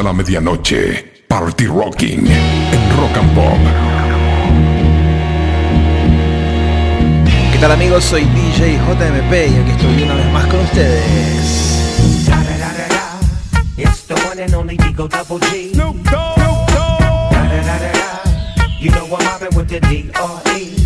A la medianoche. Party Rocking en Rock and Pop. ¿Qué tal amigos? Soy DJ JMP y aquí estoy una vez más con ustedes. It's the one and only Digo Double G. Snoop Dogg. Snoop Dogg. Da da da da da. You know I'm mobbing with the D.R.E.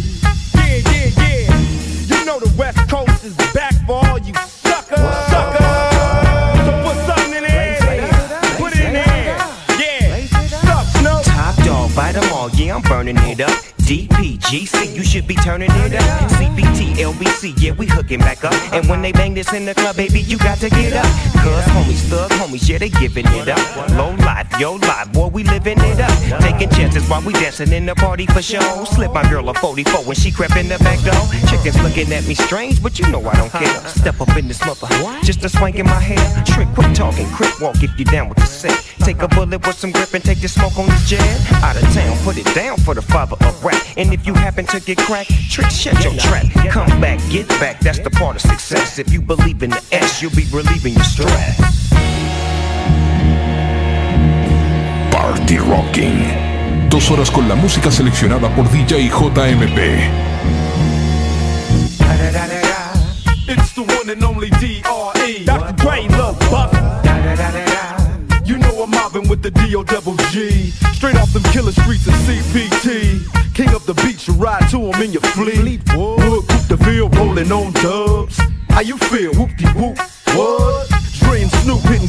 You should be turning it up. CBT, LBC, yeah, we hooking back up. And when they bang this in the club, baby, you got to get up. Cuz homies, thug homies, yeah, they giving it up. Low life, yo life, boy, we living it up. Taking chances while we dancing in the party for show. Slip my girl a 44 when she crept in the back door. Chickens looking at me strange, but you know I don't care. Step up in this mother, just a swank in my hair. Trick, quit talking, quick walk if you down with the set. Take a bullet with some grip and take the smoke on this jet. Out of town, put it down for the father of rap. And if you happen to get cracked, trick, shut your trap. Come back, get back, that's the part of success. If you believe in the S, you'll be relieving your stress. Party Rocking. Dos horas con la música seleccionada por DJ JMP. It's the one and only D.R.E. Dr. Dre, Lil Buck. You know I'm mobbing with the D.O. Double G. Straight off them killer streets of CPT. The beach, you ride to him in your fleet. Whoop the field, rolling on dubs. How you feel? What?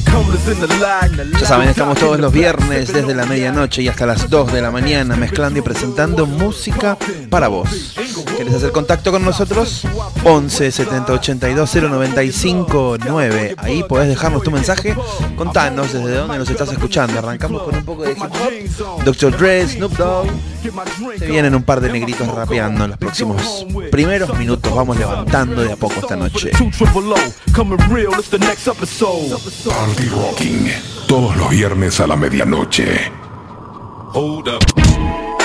Cumblers in the lag. Ya saben, estamos todos los viernes desde la medianoche y hasta las 2 de la mañana mezclando y presentando música para vos. ¿Querés hacer contacto con nosotros? 11 70 82 095 9. Ahí podés dejarnos tu mensaje. Contanos desde dónde nos estás escuchando. Arrancamos con un poco de hip hop. Dr. Dre, Snoop Dogg. Se vienen un par de negritos rapeando en los próximos primeros minutos. Vamos levantando de a poco esta noche. Party Rocking. Todos los viernes a la medianoche. Hold up.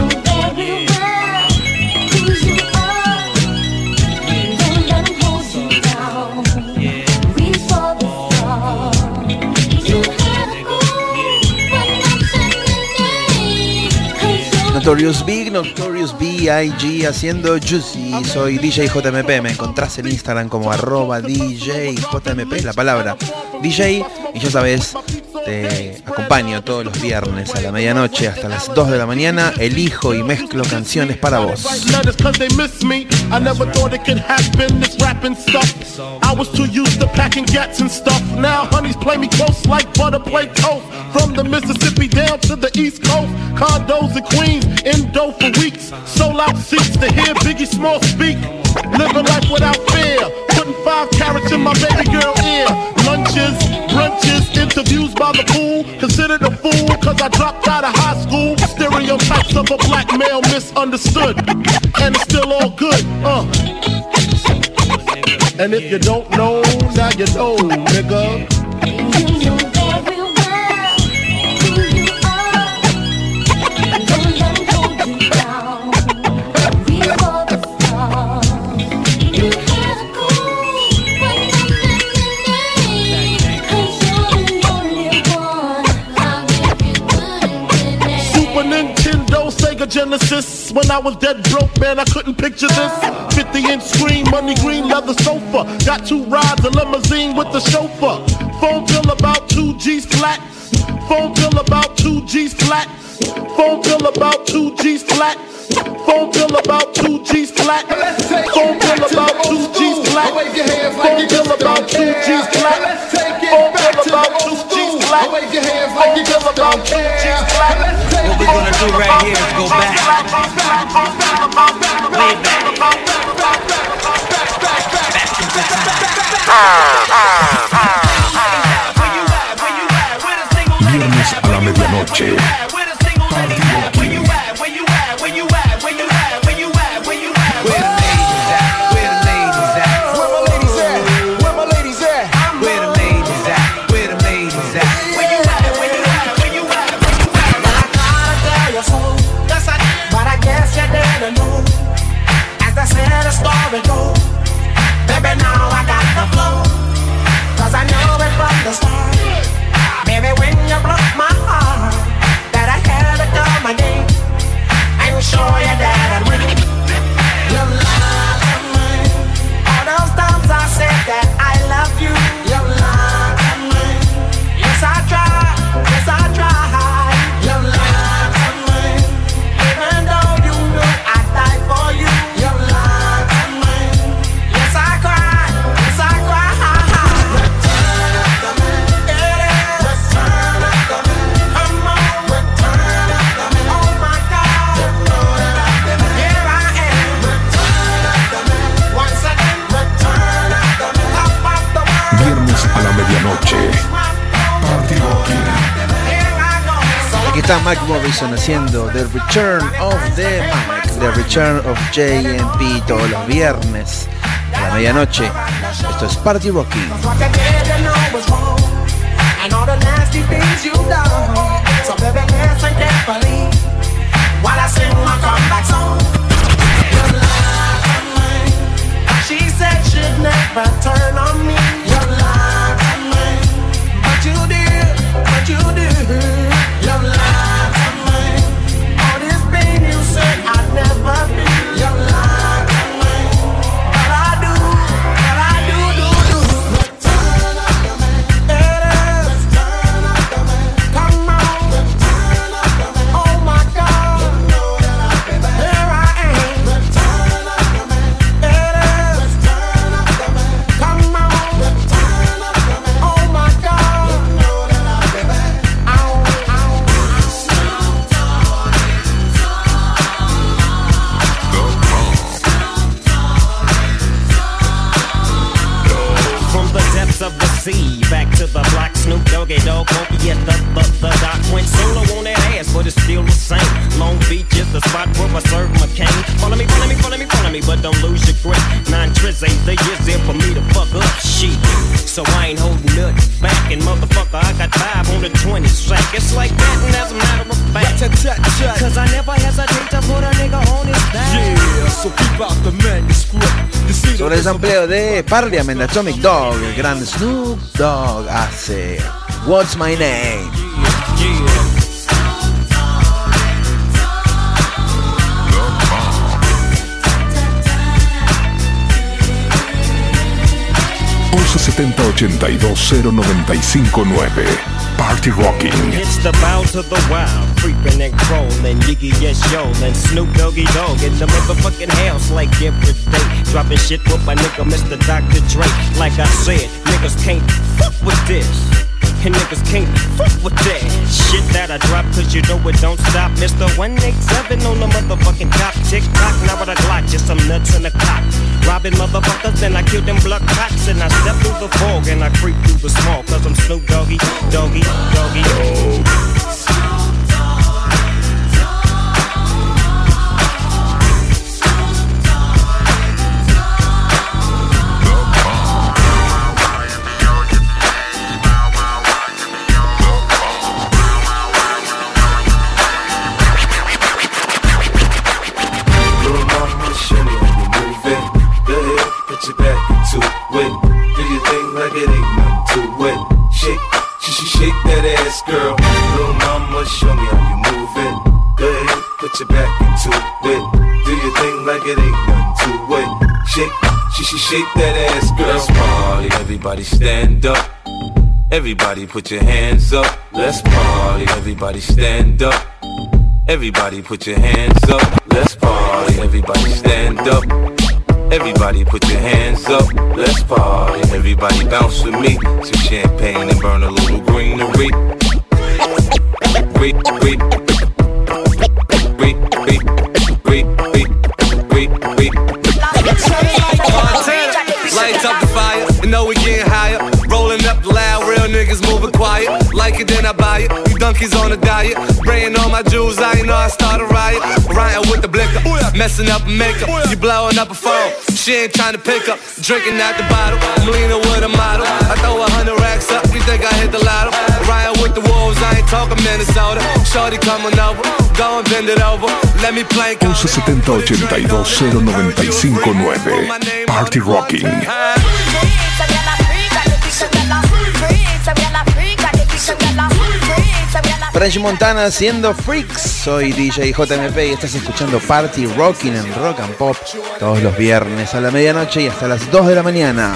Notorious Big, Notorious B.I.G. haciendo Juicy. Soy DJ JMP. Me encontrás en Instagram como arroba DJ JMP, la palabra DJ. Y ya sabes, te acompaño todos los viernes a la medianoche hasta las 2 de la mañana. Elijo y mezclo canciones para vos. From the Mississippi down to the East Coast. Condos in Queens, indo for weeks. Sold out seats to hear Biggie Small speak. Living life without fear. Putting five carrots in my baby girl ear. Lunches, brunches, interviews by the pool. Considered a fool cause I dropped out of high school. Stereotypes of a black male misunderstood. And it's still all good, uh. And if you don't know, now you know, nigga. Genesis. When I was dead broke, man, I couldn't picture this. 50 inch screen, money green leather sofa. Got two rides, a limousine with the chauffeur. Phone bill about two G's flat. Phone bill about two G's flat. Phone bill about two G's flat. Phone bill about two G's flat. Phone bill about two G's flat. Phone bill about two G's flat. Phone bill about two G's flat. Phone bill about two G's flat do right here is go back. Way back. Back. Viernes a la medianoche. Está Mike Morrison haciendo The Return of the Mac, The Return of JMP todos los viernes a la medianoche. Esto es Party Rocking. What you you know was wrong. And Sobre el sampleo de Parliament Atomic Dog, el gran Snoop Dogg hace What's My Name. Yeah. 1170 82 0959. Party Rocking. It's the bow to the wild, creeping and crawling, Yiggy yes yo, and Snoop Doggy Dog in the motherfucking house like every day. Dropping shit with my nigga Mr. Dr. Dre. Like I said, niggas can't fuck with this. And niggas can't fuck with that shit that I drop, cause you know it don't stop. Mr. 187 on the motherfucking top. Tick tock, now with a Glock, just some nuts in the cock. Robbing motherfuckers, then I kill them blood cops. And I step through the fog and I creep through the small, cause I'm Snoop Doggy, Doggy, Doggy, Dog. Shake that ass, girl. Let's party, everybody stand up. Everybody put your hands up. Let's party, everybody stand up. Everybody put your hands up. Let's party, everybody stand up. Everybody put your hands up. Let's party, everybody bounce with me. Some champagne and burn a little greenery. Wait, wait, wait, it, then I buy it. You donkeys on a diet. Spraying all my jewels, I ain't know I start a riot. Riding with the blicker, messing up makeup. You blowing up a phone, she ain't trying to pick up. Drinking out the bottle, I'm leaning with a model. I throw a hundred racks up, you think I hit the lotto? With the wolves, I ain't talking Minnesota. Shorty coming over, go and bend it over. Let me play. 1170 82 0959 Party Rocking. French Montana haciendo Freaks. Soy DJ JMP y estás escuchando Party Rocking en Rock and Pop todos los viernes a la medianoche y hasta las 2 de la mañana.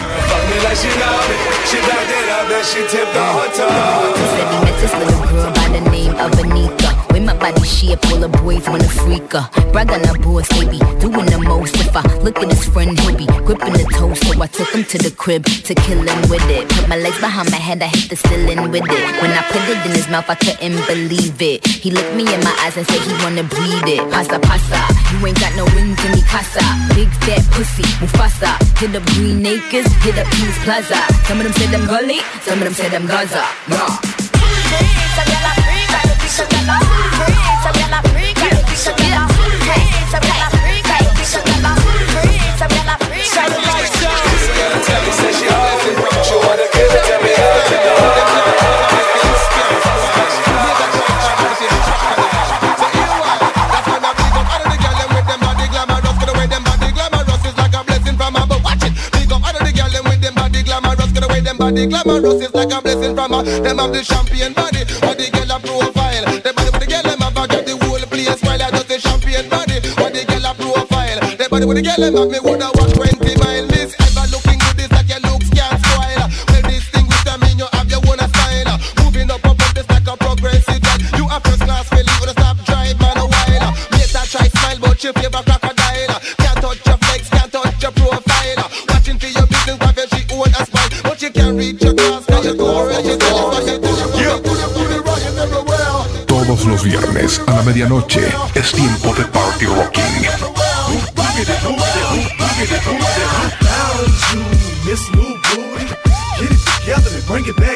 The of body shape, all the boys wanna freak her. Brag on her boss, baby, doing the most. If I look at his friend, he'll be gripping the toast. So I took him to the crib to kill him with it. Put my legs behind my head, I hit the ceiling with it. When I put it in his mouth, I couldn't believe it. He looked me in my eyes and said he wanna bleed it. Pasa, pasa, you ain't got no wings in me casa. Big fat pussy, Mufasa. Hit up Green Acres, hit up Peace Plaza. Some of them said I'm gully, some of them said I'm Gaza. Raw. Body glamorous is like a blessing from her. Them have the champion body, with girl them have me woulda walk 20 mile. Miss ever looking good is like your looks can't spoil. Well distinguished I mean you have your own style. Moving up up up this like a progressive. You a class feeling with a stop drive a while. Mate I try smile but you favor crocodile. Can't touch your flex, can't touch your profile. Watching for your business, she own a smile, but you can't reach your. Todos los viernes a la medianoche es tiempo de Party Rocking. Found you, Miss Booty. Get it together and bring it back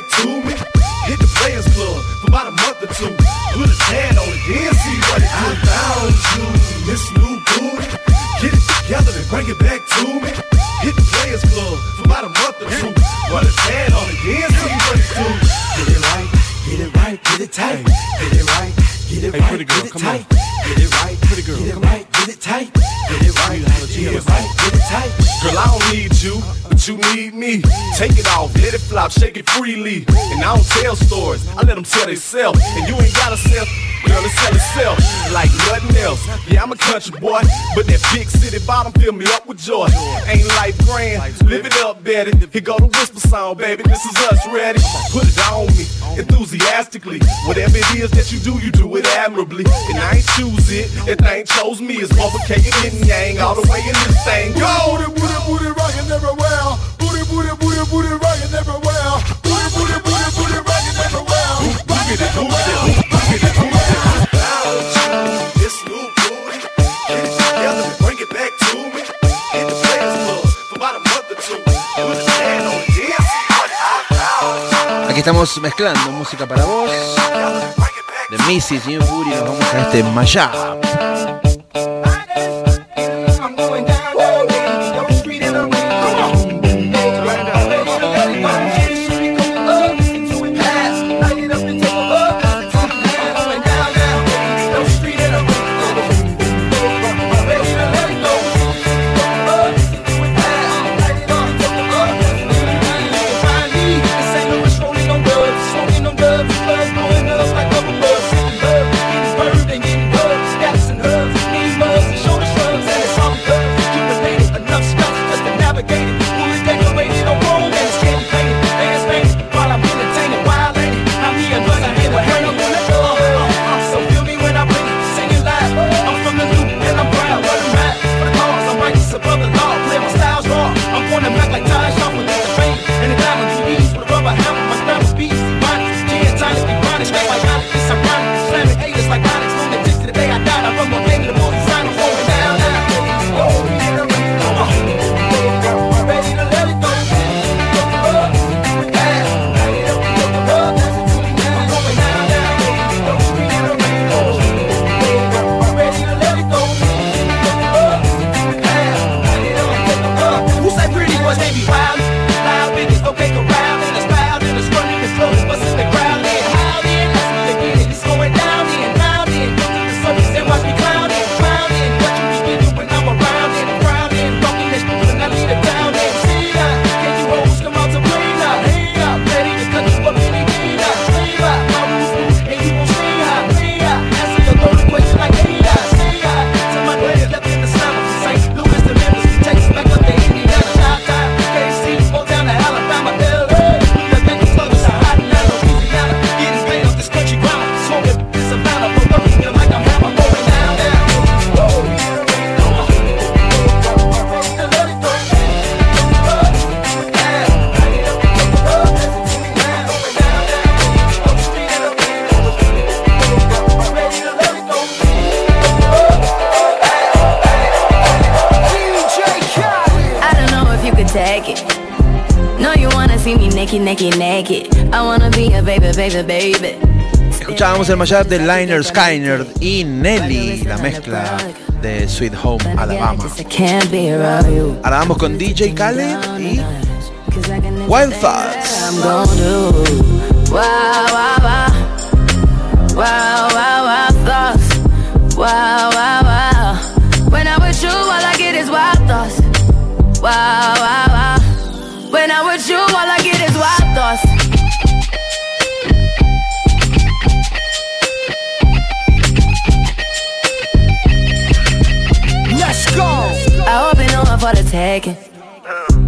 it freely. And I don't tell stories, I let them tell themselves. And you ain't gotta sell, girl, it sell itself like nothing else. Yeah, I'm a country boy, but that big city bottom fill me up with joy. Ain't life grand, live it up, Betty. Here go the whisper song, baby. This is us, ready? Put it on me, enthusiastically. Whatever it is that you do, you do it admirably. And I ain't choose it, that thing chose me. It's provocating yin yang all the way in this thing. Go! Booty, booty, booty rocking everywhere. Booty, booty, booty, booty rocking everywhere. Aquí estamos mezclando música para vos. De Mrs. New Booty nos vamos a este Mashup. Escuchábamos el mashup de Liner Skyner y Nelly, la mezcla de Sweet Home Alabama. Ahora vamos con DJ Khaled y Wild Thoughts.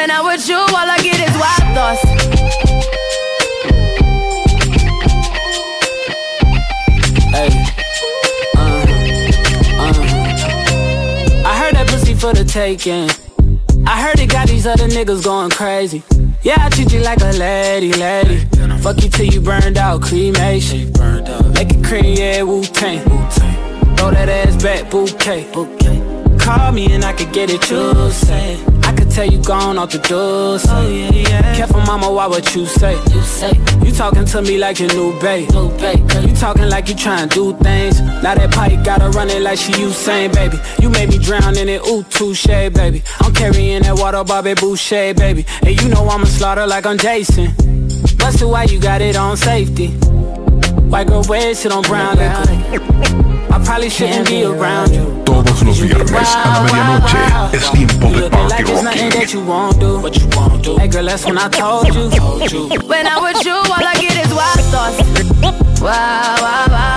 When I'm with you, all I get is wild thoughts. Hey. Uh, uh. I heard that pussy for the taking. I heard it got these other niggas going crazy. Yeah, I treat you like a lady, lady. Fuck you till you burned out, cremation. Make it cream, yeah, Wu Tang. Throw that ass back, bouquet. Call me and I could get it, you say. Tell you gone off the door. Oh, yeah, yeah. Careful, mama, why what you say? You say you talking to me like your new babe. New babe. You talking like you trying to do things. Now that pipe gotta run it like she Usain, baby. You made me drown in it, ooh, touche, baby. I'm carrying that water, Bobby Boucher, baby. And you know I'ma slaughter like I'm Jason. Busted why you got it on safety. White girl wear shit on brown liquor. I probably shouldn't be around you. Todos los viernes a la medianoche es tiempo de Looking Party like there's nothing Rocking. that you won't do. What you won't do. Hey girl, that's when I told you. Told you. When I'm with you, all I get is wild thoughts. Wow, wow, wow.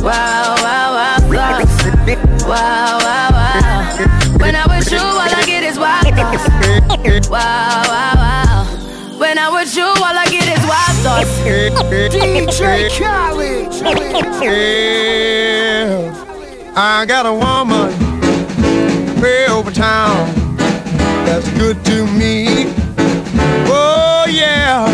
Wow, wow, wow, thoughts. Wow, wow, wow. When I'm with you, all I get is wild thoughts. Wow, wow, wow. When I'm with you, all I get is wild thoughts. DJ Khaled. Yeah, I got a woman way over town that's good to me. Oh yeah,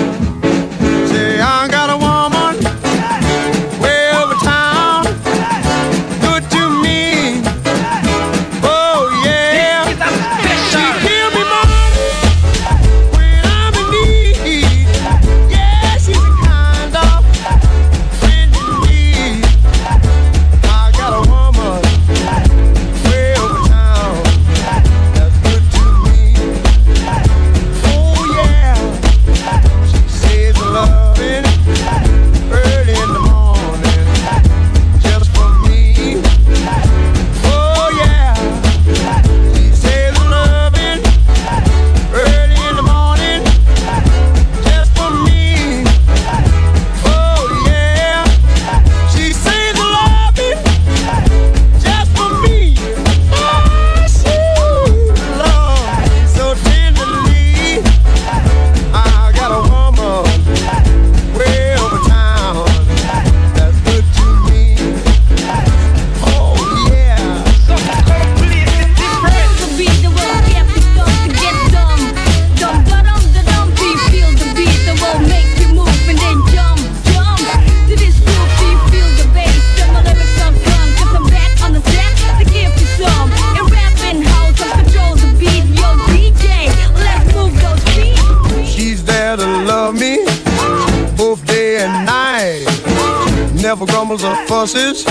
fusses,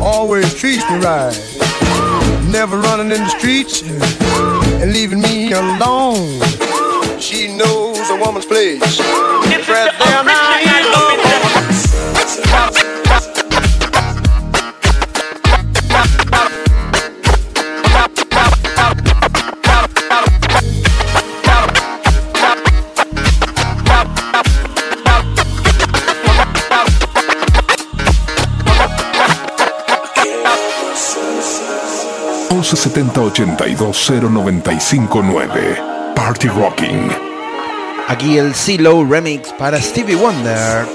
always treats me right. Never running in the streets and leaving me alone. She knows a woman's place. 1170-820959. Party Rocking. Aquí el C-Low Remix para Stevie Wonder.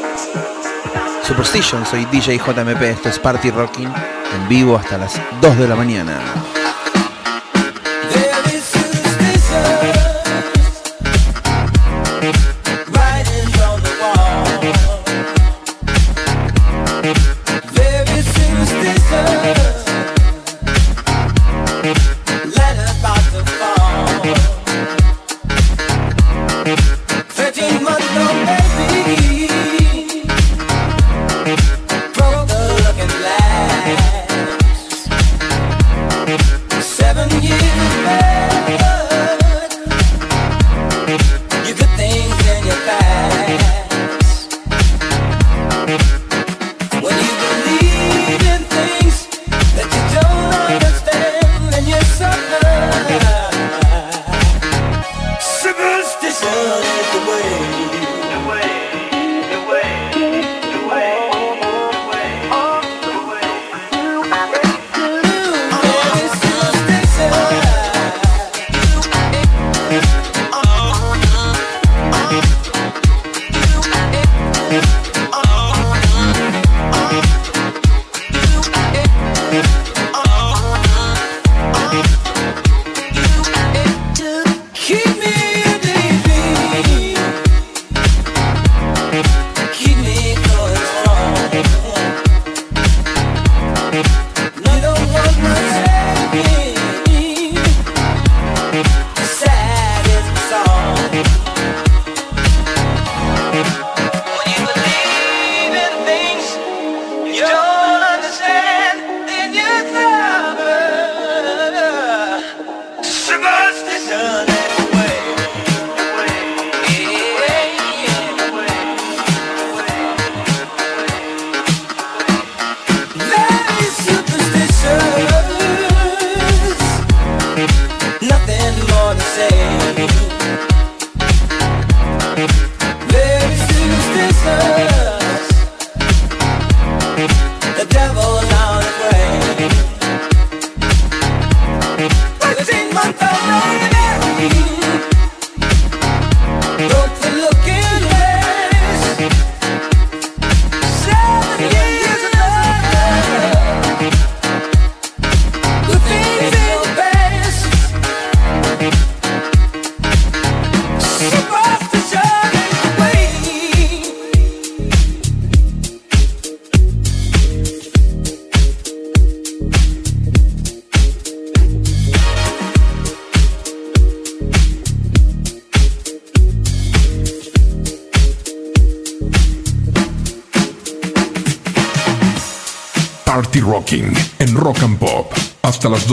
Superstition, soy DJ JMP, esto es Party Rocking en vivo hasta las 2 de la mañana.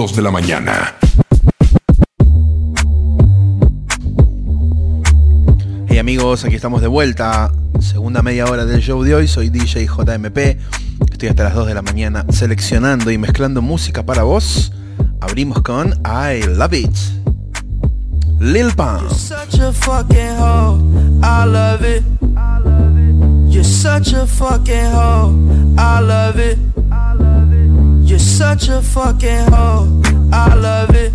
2 de la mañana. Hey amigos, aquí estamos de vuelta. Segunda media hora del show de hoy. Soy DJ JMP. Estoy hasta las 2 de la mañana seleccionando y mezclando música para vos. Abrimos con I Love It. Lil Pump. such a fucking hoe. I love it. You're such a fucking hoe. I love it. You're such a fucking hoe. I love it.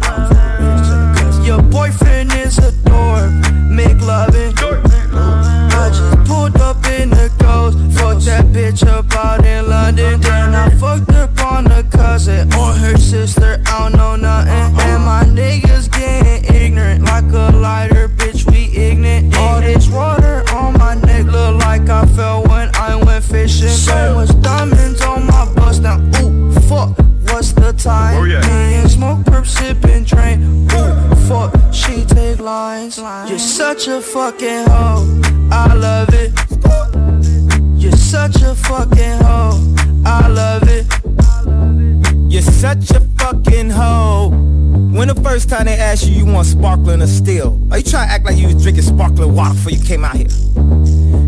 Your boyfriend is a dork. Make loving. I just pulled up in the ghost. Fucked that bitch up out in London. Then I fucked up on a cousin or her sister. I don't know nothing. And my niggas getting ignorant like a lighter, bitch. We ignorant. All this water on my neck look like I fell when I went fishing. So much What's the time? Me and smoke, perp, sipping, drain. Ooh, fuck. She take lines. You're such a fucking hoe. I love it. You're such a fucking hoe. I love it. You're such a fucking hoe. When the first time they asked you, you want sparkling or still? Are you trying to act like you was drinking sparkling water before you came out here?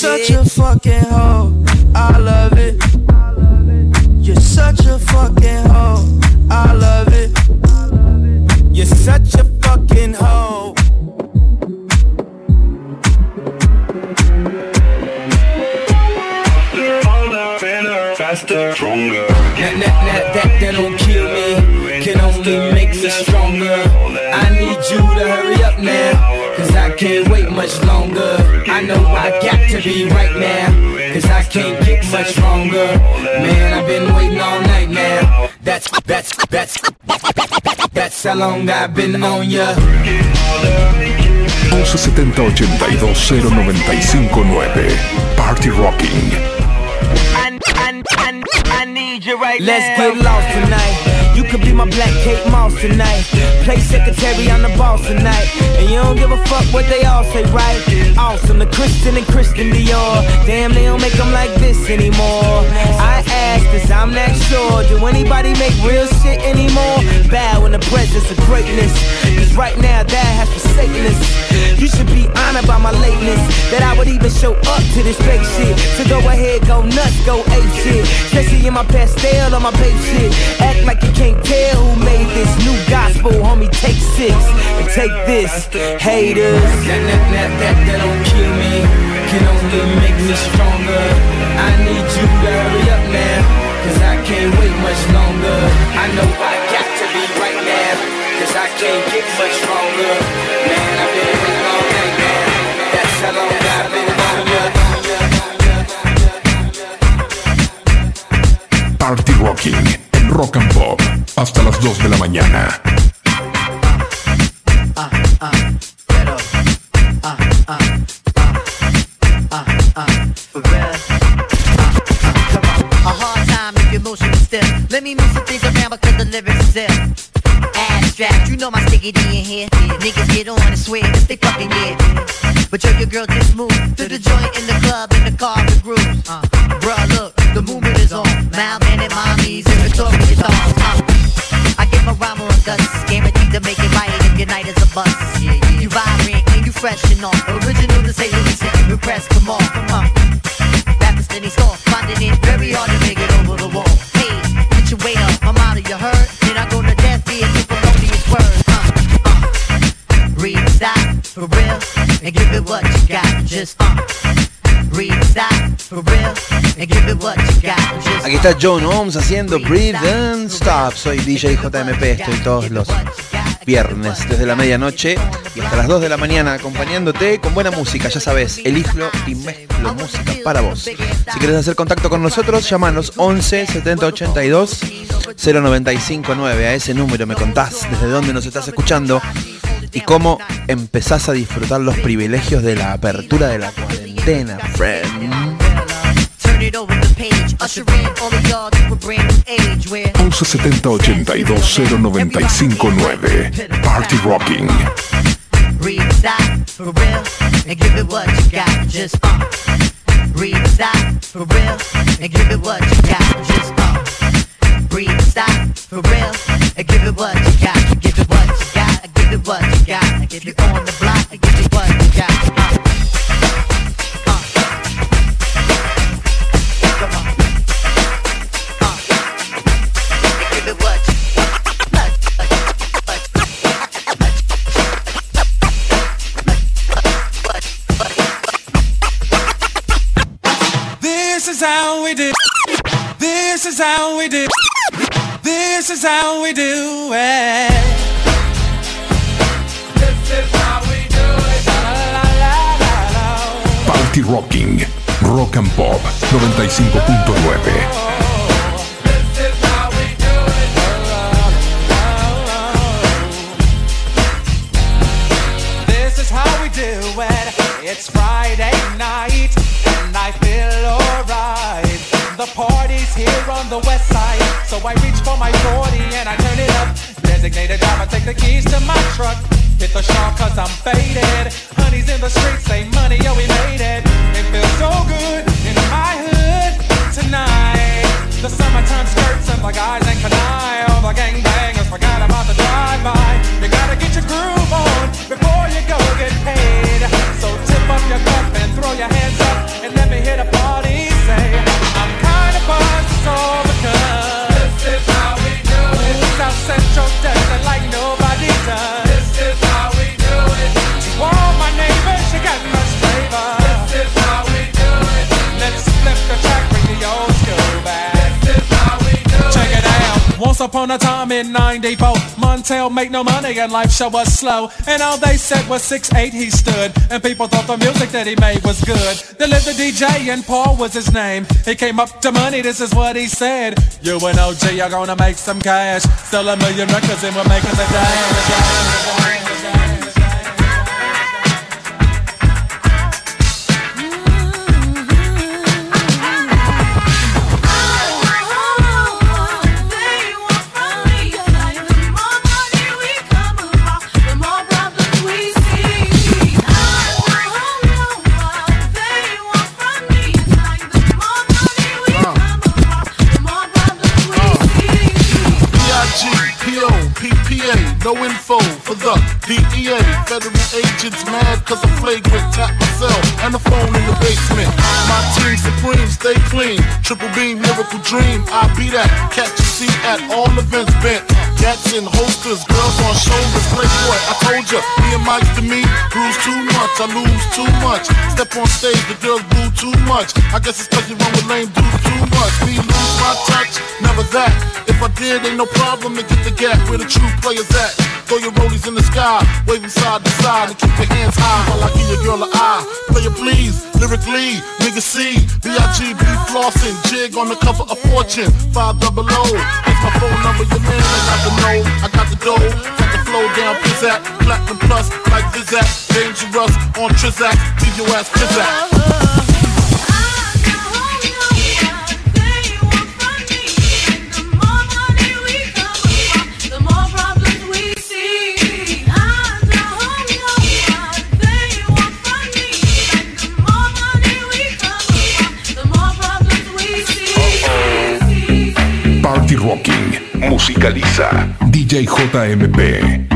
You're such a fucking hoe. I love it. You're such a fucking hoe. I love it. You're such a fucking hoe. Faster, stronger. That, that, that, that, that don't kill me. Can only make me stronger. I need you to hurry up now. Can't wait much longer. I know I got to be right now. Cause I can't get much stronger. Man, I've been waiting all night now. That's, that's, that's, that's how long I've been on ya. 1170 82 0959 Party Rocking. I, I, I, I need you right Let's get lost tonight. You could be my black Kate Moss tonight. Play secretary on the boss tonight. And you don't give a fuck what they all say, right? Awesome, the Christian and Christian Dior. Damn, they don't make them like this anymore. I ask this, I'm not sure. Do anybody make real shit anymore? Bow in the presence of greatness. Cause right now, that has forsaken us. You should be honored by my lateness. That I would even show up to this fake shit. So go ahead, go nuts, go ape shit. Especially in my pastel on my page shit. Act like you can't tell who made this new gospel, homie. Take six and take this, haters. That, that, that, that, that don't kill me, can only make me stronger. I need you to hurry up now, cause I can't wait much longer. I know I got to be right now, cause I can't get much stronger. Man, I've been waiting all night now. That's how long I've been on. Party Rocking en Rock and Pop hasta las 2 de la mañana. A hard time if your motion stiff. Let me move some things around because the lyrics is ill. Abstract, you know my sticky D in here. Niggas get on and swear that they fucking yeah. But yo, your girl just moved to the joint in the club in the car with grooves. Uh, bruh, look, the movement is on. Malman and mommies in Victoria thongs. Uh, I give my rhyme on guts, guaranteed to make it right if your night is a bust. You vibrant and you fresh and all. Original to say the least, impress, come on, come on. Rappers then he score, finding it very hard to make it over the wall. Hey, get your weight up, I'm out of your hurt. Then I go to death to felonious words. Uh, uh. Read the stop, for real, and give it what you got. Just uh. Aquí está John Ohms haciendo Breathe and Stop. Soy DJ JMP, estoy todos los viernes desde la medianoche y hasta las 2 de la mañana acompañándote con buena música. Ya sabes, elijo y mezclo música para vos. Si quieres hacer contacto con nosotros, llamanos 11 70 82 0959. A ese número me contás desde dónde nos estás escuchando y cómo empezás a disfrutar los privilegios de la apertura de la cuarentena, friend. turn it over the page. Usher in all of y'all to a brand new age where 1170 82 0959 Party Rocking. read the stop, for real, and give it what you got. Just uh. Read the stop, for real, and give it what you got. Just uh. Read the stop, for real, and give it what you got. Give it what you got. Give what you got. If you're on the block, give it what you got. Uh. Give it what you. This is how we do. This is how we do. This is how we do it. Party Rocking, Rock and Pop 95.9. This is how we do it. It's Friday night, and I feel alright. The party's here on the west side, so I reach for my 40 and I turn it up. Designated driver, take the keys to my truck. Hit the shop cause I'm faded. Honey's in the streets, say money, oh we made it. It feels so good in my hood tonight. The summertime skirts and the guys ain't canine. All the gangbangers forgot about the drive-by. You gotta get your groove on before you go get paid. So tip up your cup and throw your hands up and let me hit a party. Say, I'm kinda buzzed, it's all because this is it. South Central does it like nobody does. Upon a time in 94, Montell make no money and life show was slow. And all they said was 6'8 he stood. And people thought the music that he made was good. They lived the DJ and Paul was his name. He came up to money, this is what he said. You and OG are gonna make some cash. Sell a million records and we're making the dash. No info for the DEA. Federal agents mad cause I flagrant tap myself and the phone in the basement. My team supreme, stay clean. Triple beam, miracle dream. I be that. Catch a seat at all events bent. Gats in holsters, girls on shoulders. Playboy, I told ya, me and Mike to me, bruise too much, I lose too much. Step on stage, the girls boo too much. I guess it's cause you run with lame dudes too much. Me lose my touch, never that. If I did, ain't no problem to get the gap where the true players at. Throw your rollies in the sky, waving side to side, and keep your hands high while I give your girl an eye. Player please, lyrically, nigga C, B-I-G-B flossing, jig on the cover of Fortune, 5 double O. It's my phone number, your man, I got the know, I got the dough, got the flow down, pizzat, platinum plus, like Zizak, dangerous on Trizak, leave your ass pizzat. Rocking. Musicaliza. DJ JMP.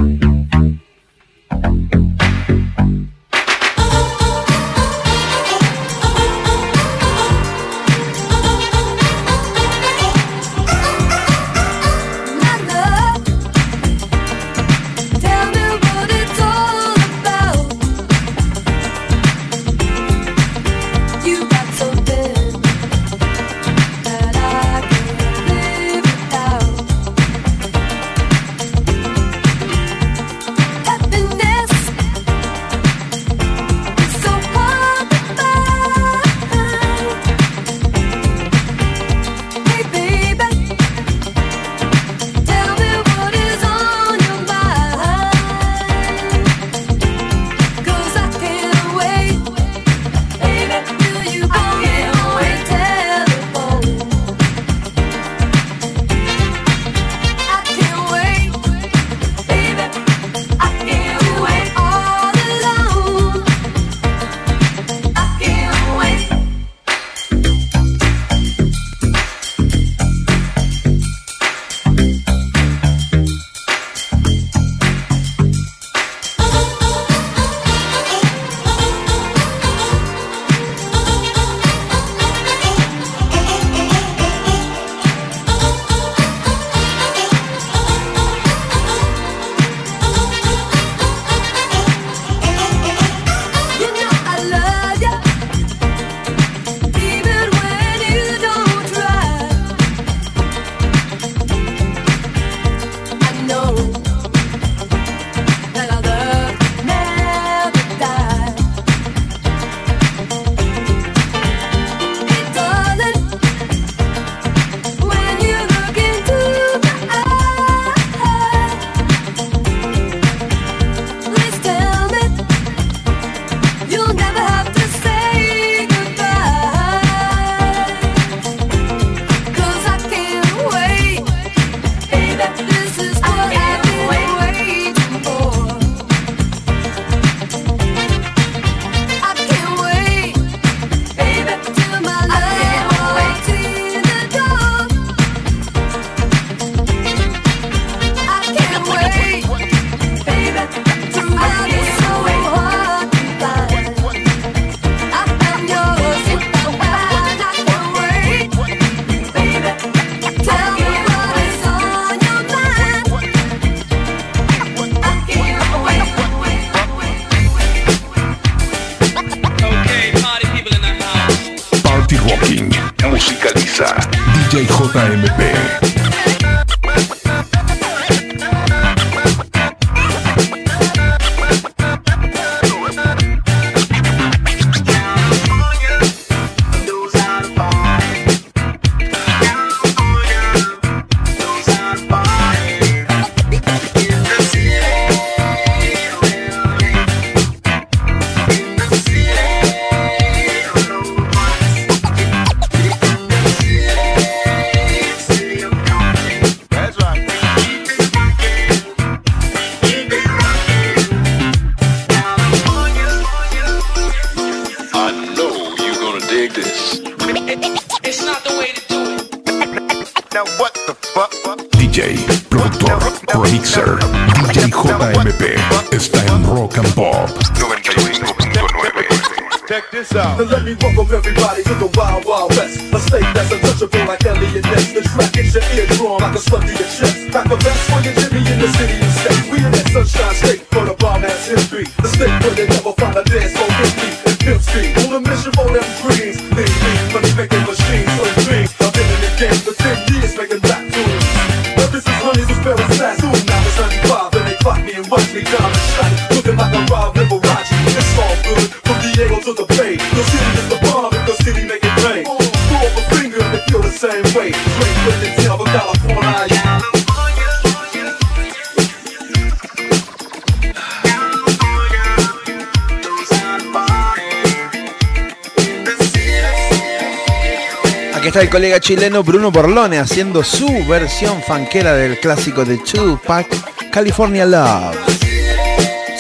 Aquí está el colega chileno Bruno Borlone haciendo su versión fanquera del clásico de Tupac, California Love.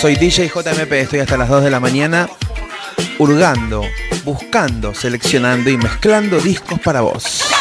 Soy DJ JMP, estoy hasta las 2 de la mañana hurgando, buscando, seleccionando y mezclando discos para vos.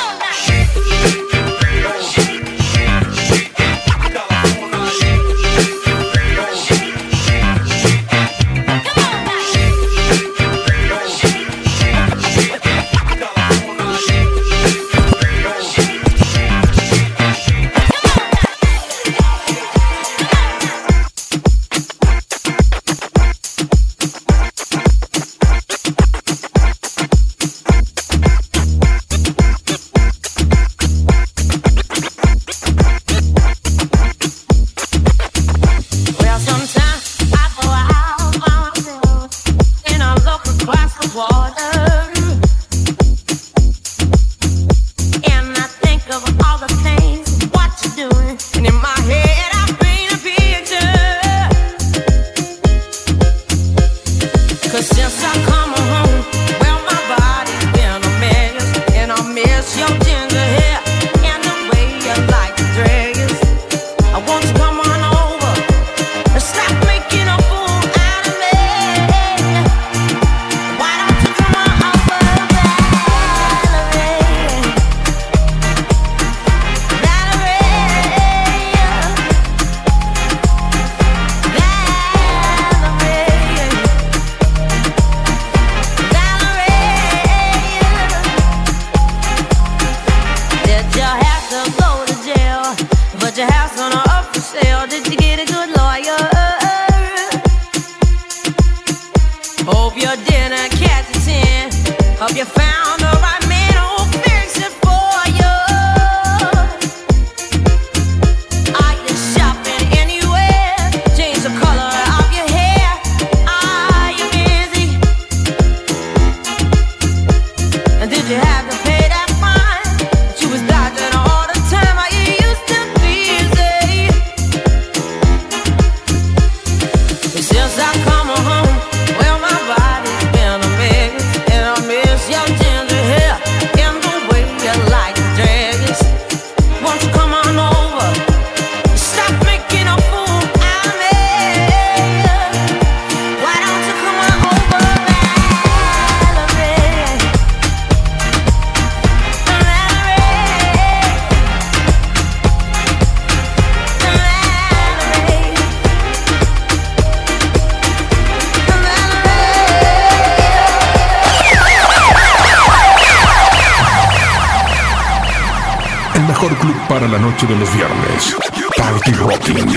dropping.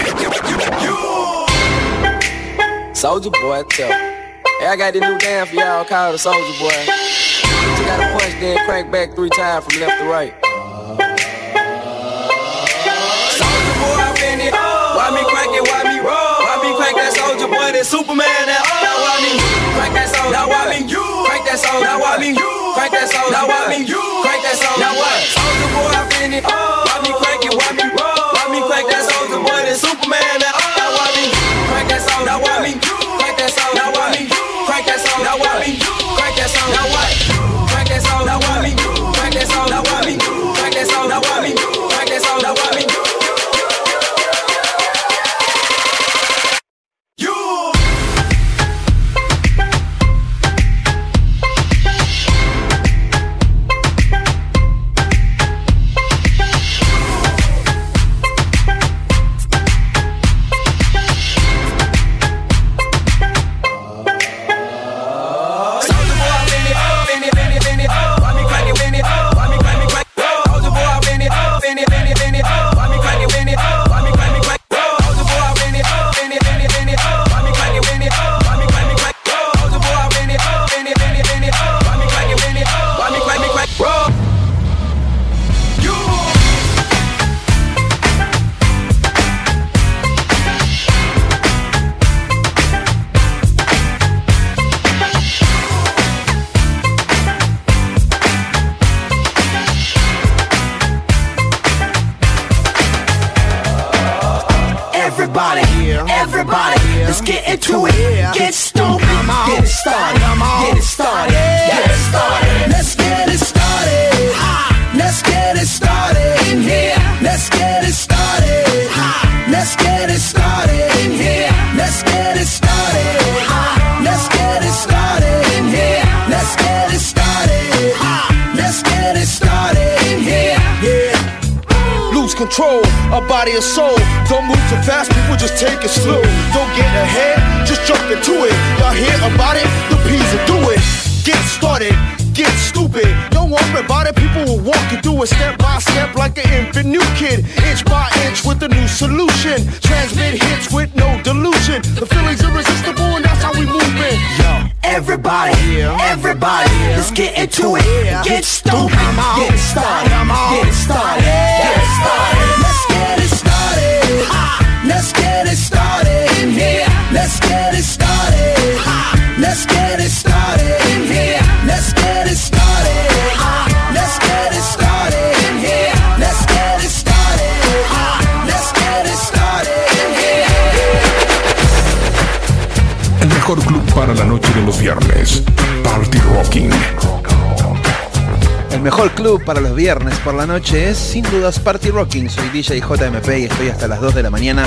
Soldier boy, tell. Hey, I got the new dance for y'all called the Soldier Boy. You gotta punch, then crank back three times from left to right. Soldier boy, I bend it. Why me crank it? Why me roll? Why me crank that Soldier Boy? That Superman? That oh, now why me crank that Soldier? Now why me you crank that Soldier? Now why me you crank that Soldier? Now why me you crank that Soldier? Now what? Soldier boy, I bend it. Why me crank it? Why me roll? Me crank that soldier boy than Superman? Viernes. Party Rocking. El mejor club para los viernes por la noche es sin dudas Party Rocking. Soy DJ JMP y estoy hasta las 2 de la mañana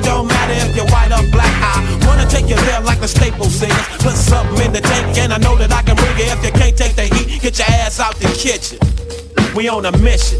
don't matter if you're white or black. I wanna take you there like the staple singers. Put something in the tank and I know that I can bring it. If you can't take the heat, get your ass out the kitchen. We on a mission.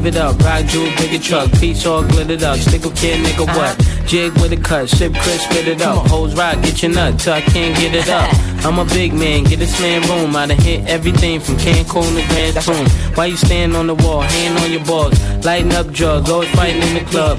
live it up, rock jewel, bigger truck, piece all glittered up. Stickle kid, nigga, what? Jig with a cut, sip crisp, spit it up. Hoes rock, get your nut till I can't get it up. I'm a big man, get this man room. I done hit everything from Cancun to Grand Tune. Why you stand on the wall, hand on your balls, lighting up drugs, always fighting in the club.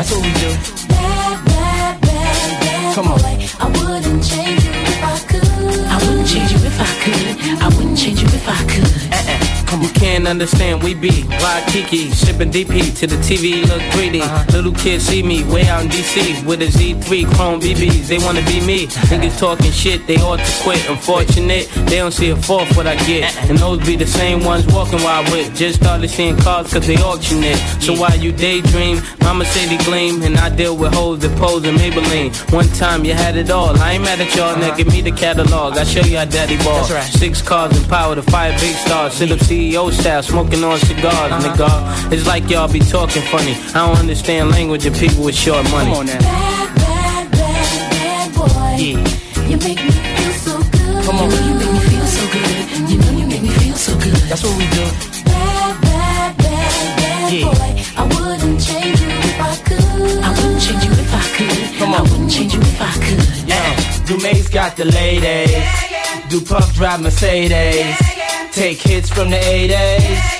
That's what we do. Bad, bad, bad, Come on. Can't understand, we be Rock Kiki, shipping DP to the TV, look greedy. Uh-huh. Little kids see me way out in DC with a Z3 Chrome BBs. They wanna be me. Niggas talking shit, they ought to quit. Unfortunate, they don't see a fourth what I get. Uh-uh. And those be the same ones walking while I whip. Just started seeing cars cause they auction it. So while you daydream, mama say they gleam. And I deal with hoes that pose in Maybelline. One time you had it all. I ain't mad at y'all, uh-huh. now give me the catalog. I show you how daddy ball. Six cars and power to five big stars. Sit up CEO style, smoking on cigars, nigga. It's like y'all be talking funny. I don't understand language of people with short money. Bad, bad, bad, bad boy. You make me feel so good. Come on. You know you make me feel so good. You know you make me feel so good. That's what we do. Bad, bad, bad, bad Yeah. boy. I wouldn't change you if I could. I wouldn't change you if I could. Come I on. wouldn't change you if I could. Yeah. Do Mace got the ladies. Do Puff drive Mercedes. Take hits from the 80s.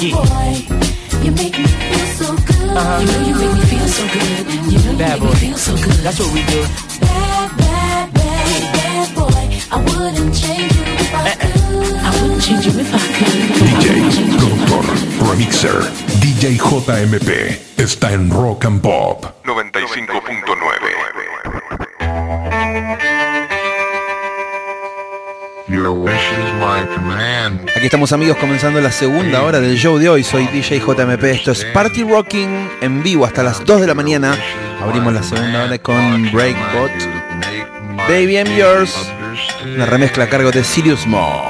You know you make me feel so good. You know you make me feel so good. That's what we do. Bad, bad, bad, bad boy. I wouldn't change you if I uh-uh. could. I wouldn't change you if I could. DJ, DJ JMP está en Rock and Pop 95.9. Aquí estamos amigos comenzando la segunda hora del show de hoy. Soy DJ JMP. Esto es Party Rocking en vivo hasta las 2 de la mañana. Abrimos la segunda hora con Breakbot. Baby I'm Yours. Una remezcla a cargo de Sirius Mo.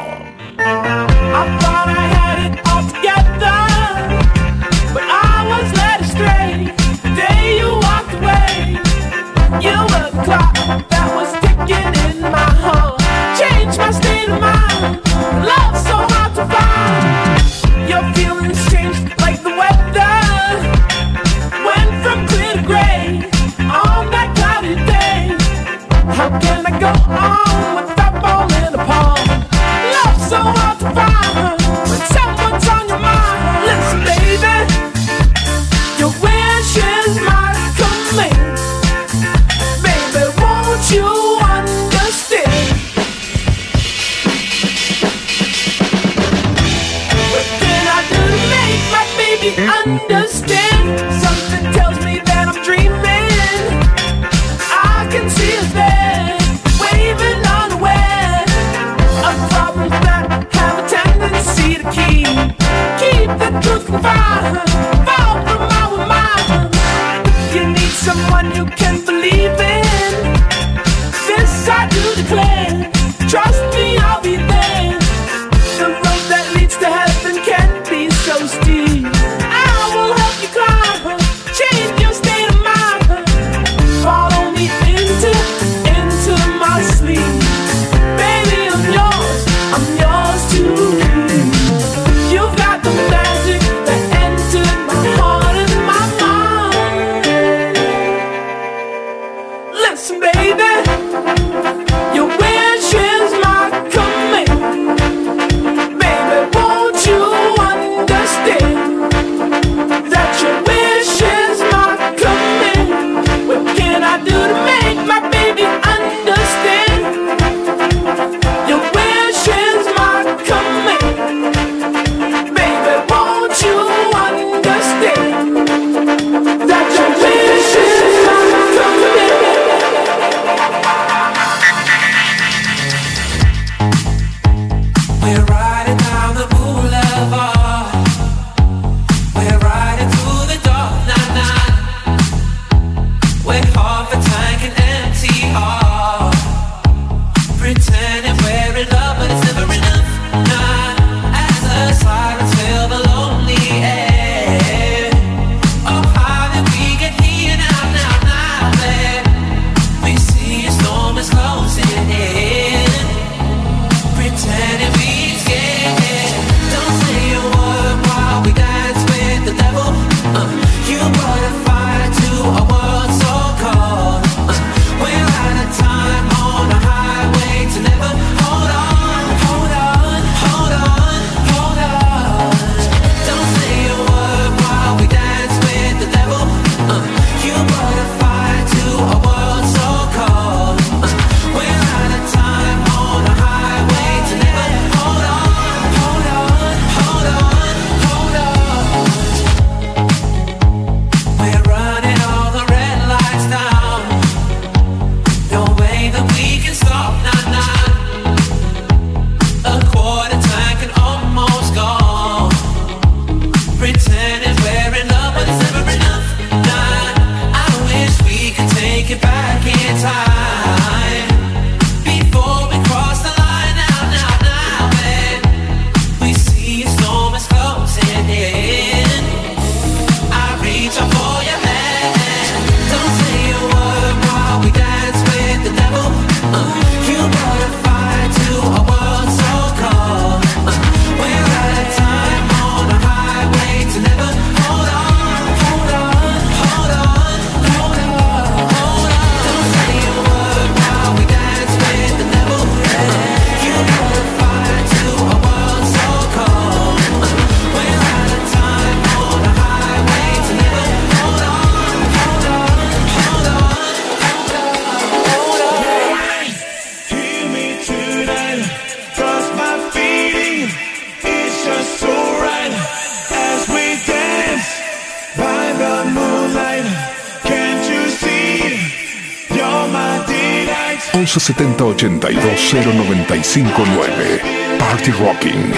0959. Party Rocking.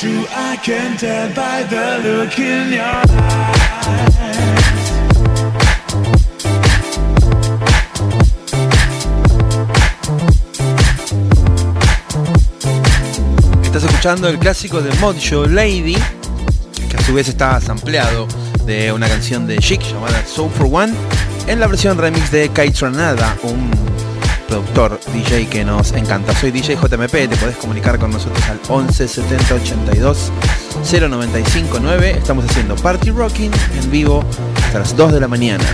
True, I can tell by the look in your eyes. Escuchando el clásico de Mojo Lady, que a su vez está sampleado de una canción de Chic llamada Soul for One, en la versión remix de Kai Tranada, un productor DJ que nos encanta. Soy DJ JMP, te podés comunicar con nosotros al 11 70 82 0959. Estamos haciendo Party Rocking en vivo hasta las 2 de la mañana.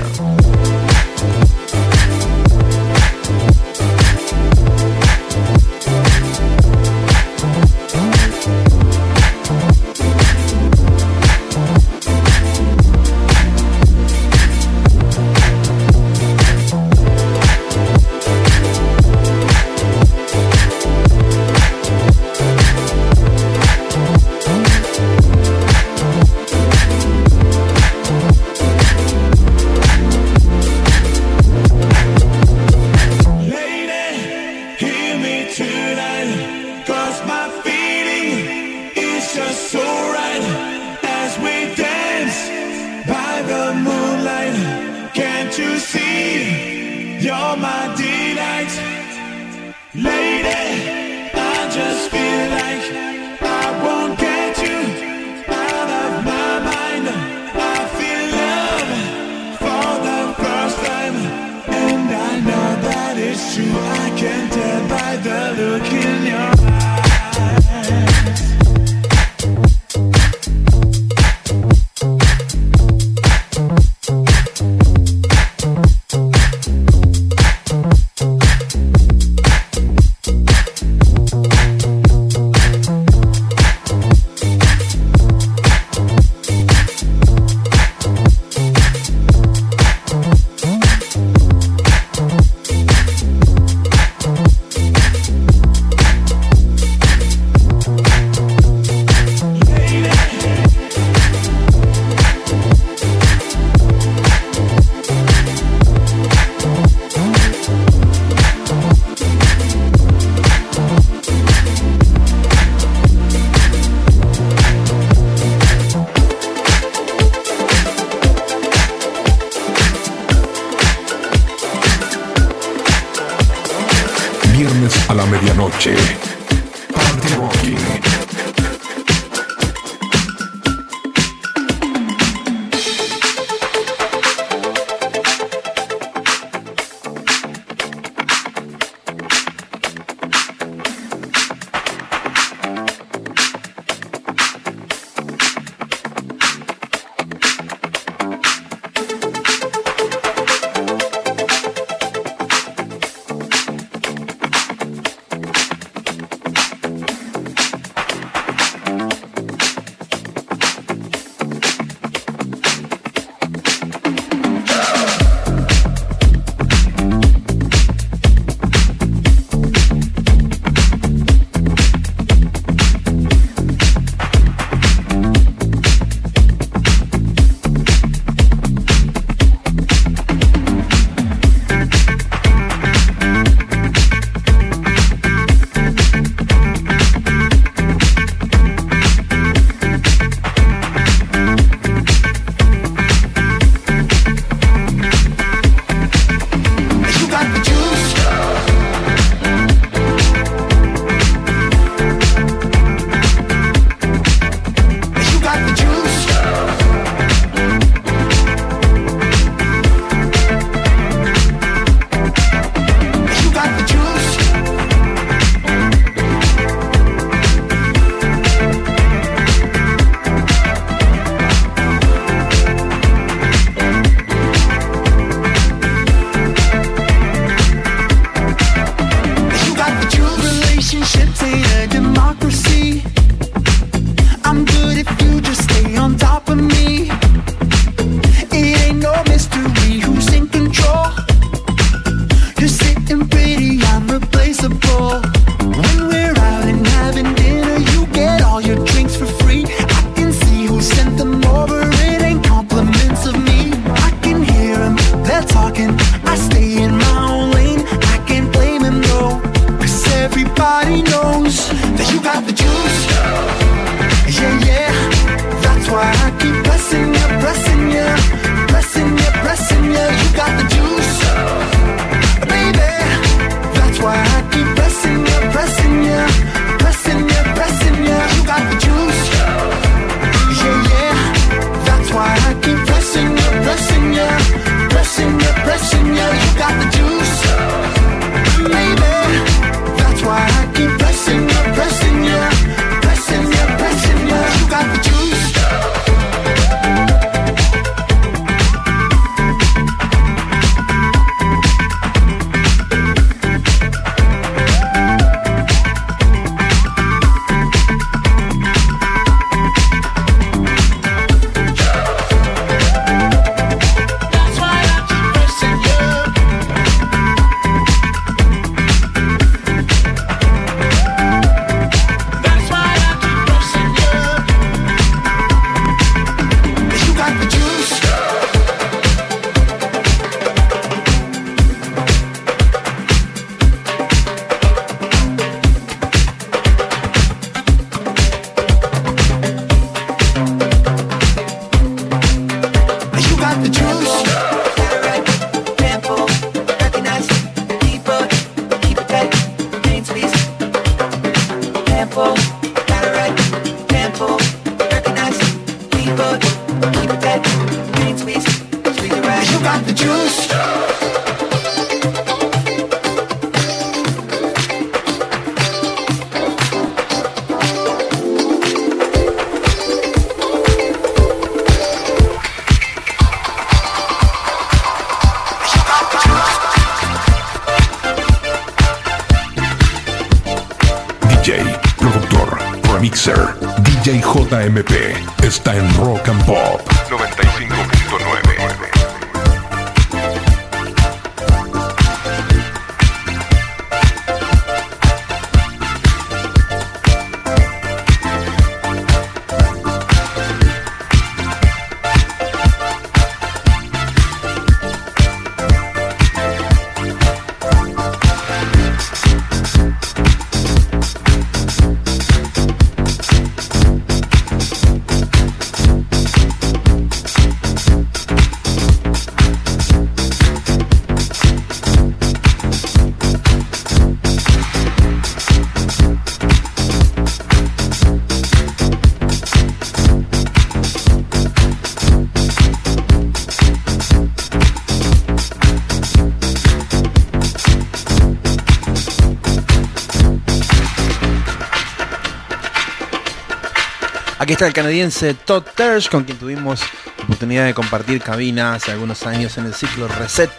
Aquí está el canadiense Todd Tersh, con quien tuvimos oportunidad de compartir cabina hace algunos años en el ciclo Reset.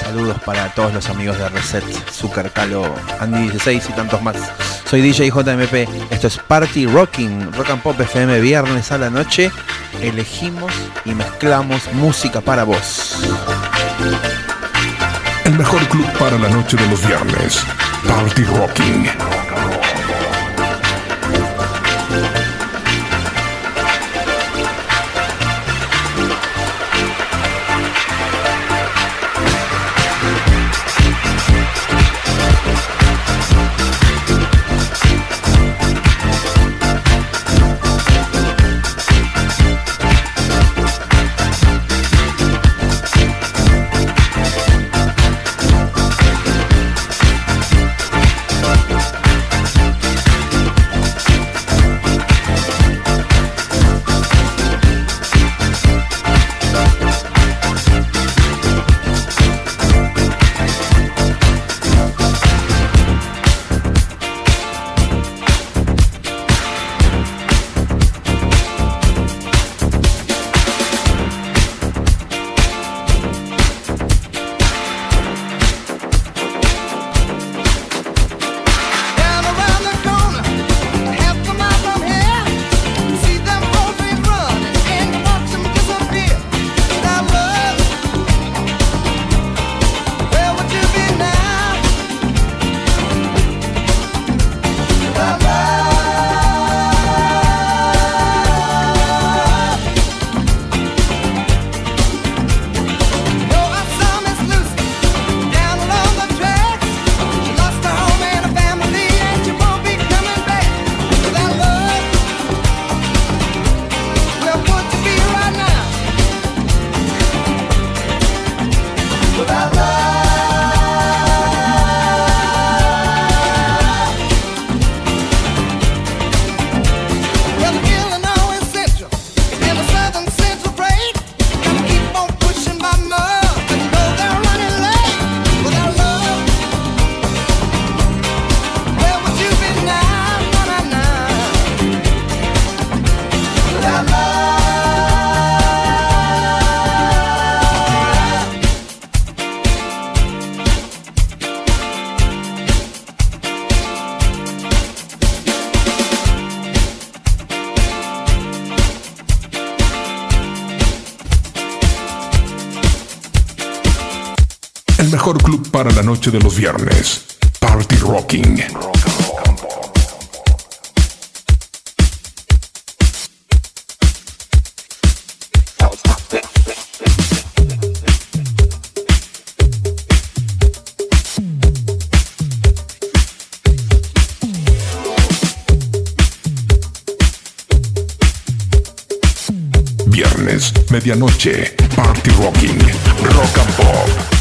Saludos para todos los amigos de Reset, Zucker, Calo, Andy 16 y tantos más. Soy DJ JMP, esto es Party Rocking, Rock and Pop FM, viernes a la noche. Elegimos y mezclamos música para vos. El mejor club para la noche de los viernes. Party Rocking. Mejor club para la noche de los viernes. Party Rocking. Viernes, medianoche, Party Rocking, Rock and Pop.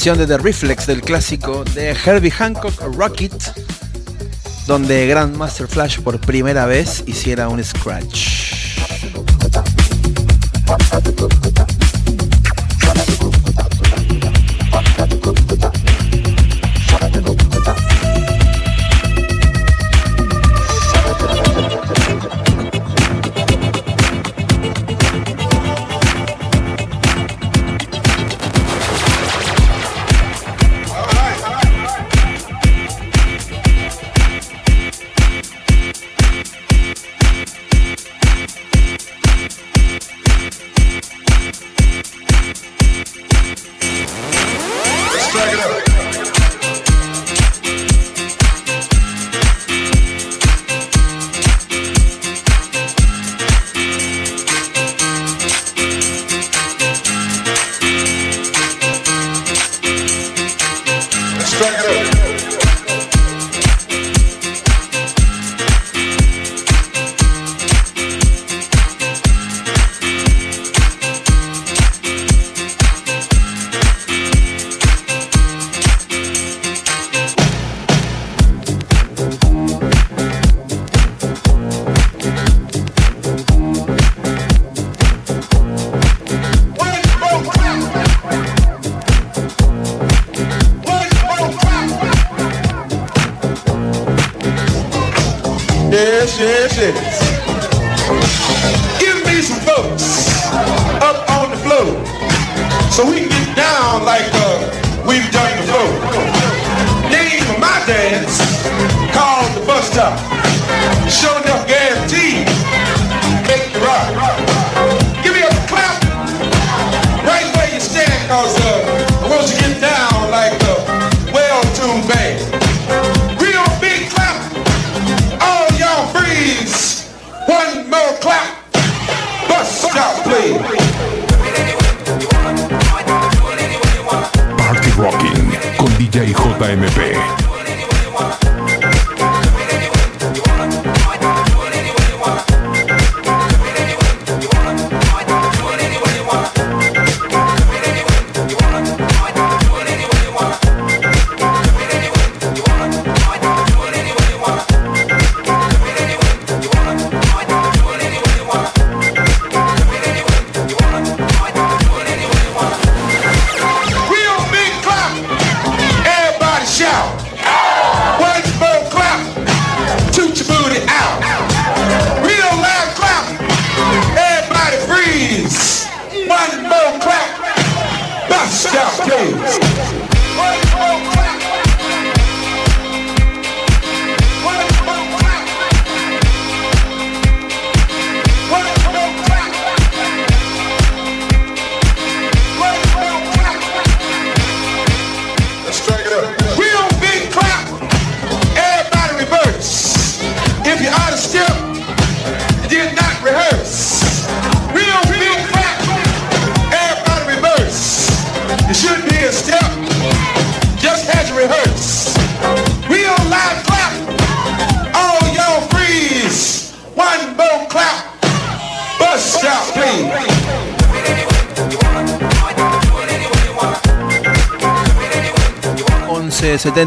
de The Reflex del clásico de Herbie Hancock Rocket, donde Grandmaster Flash por primera vez hiciera un scratch.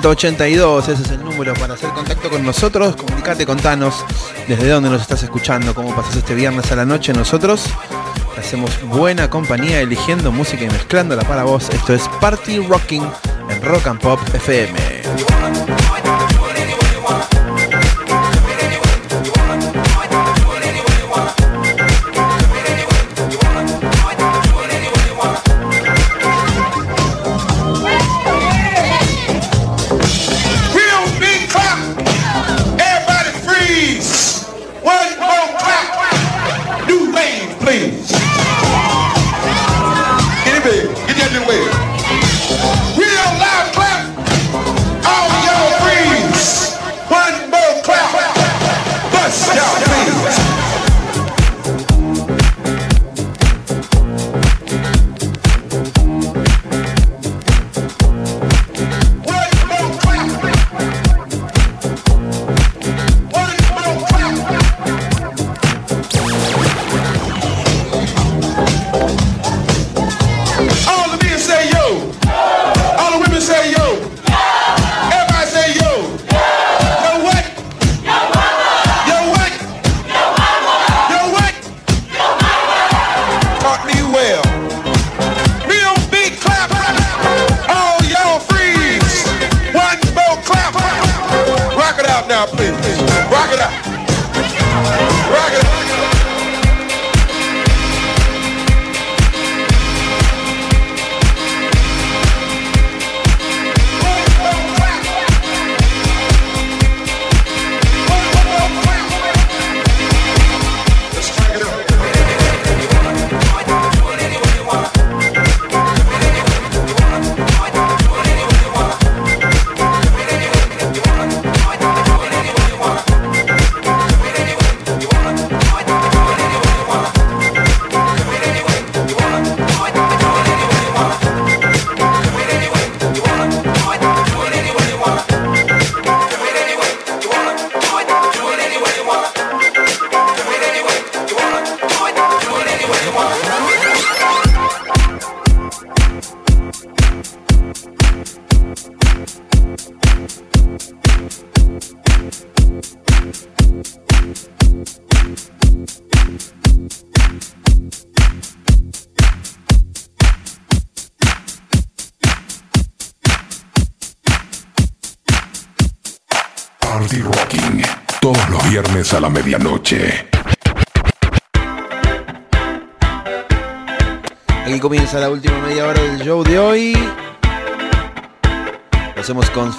182, ese es el número para hacer contacto con nosotros. Comunicate, contanos desde dónde nos estás escuchando, cómo pasás este viernes a la noche. Nosotros hacemos buena compañía eligiendo música y mezclándola para vos. Esto es Party Rocking en Rock and Pop FM.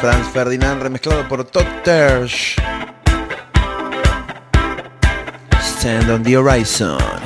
Franz Ferdinand remezclado por Todd Stand on the Horizon.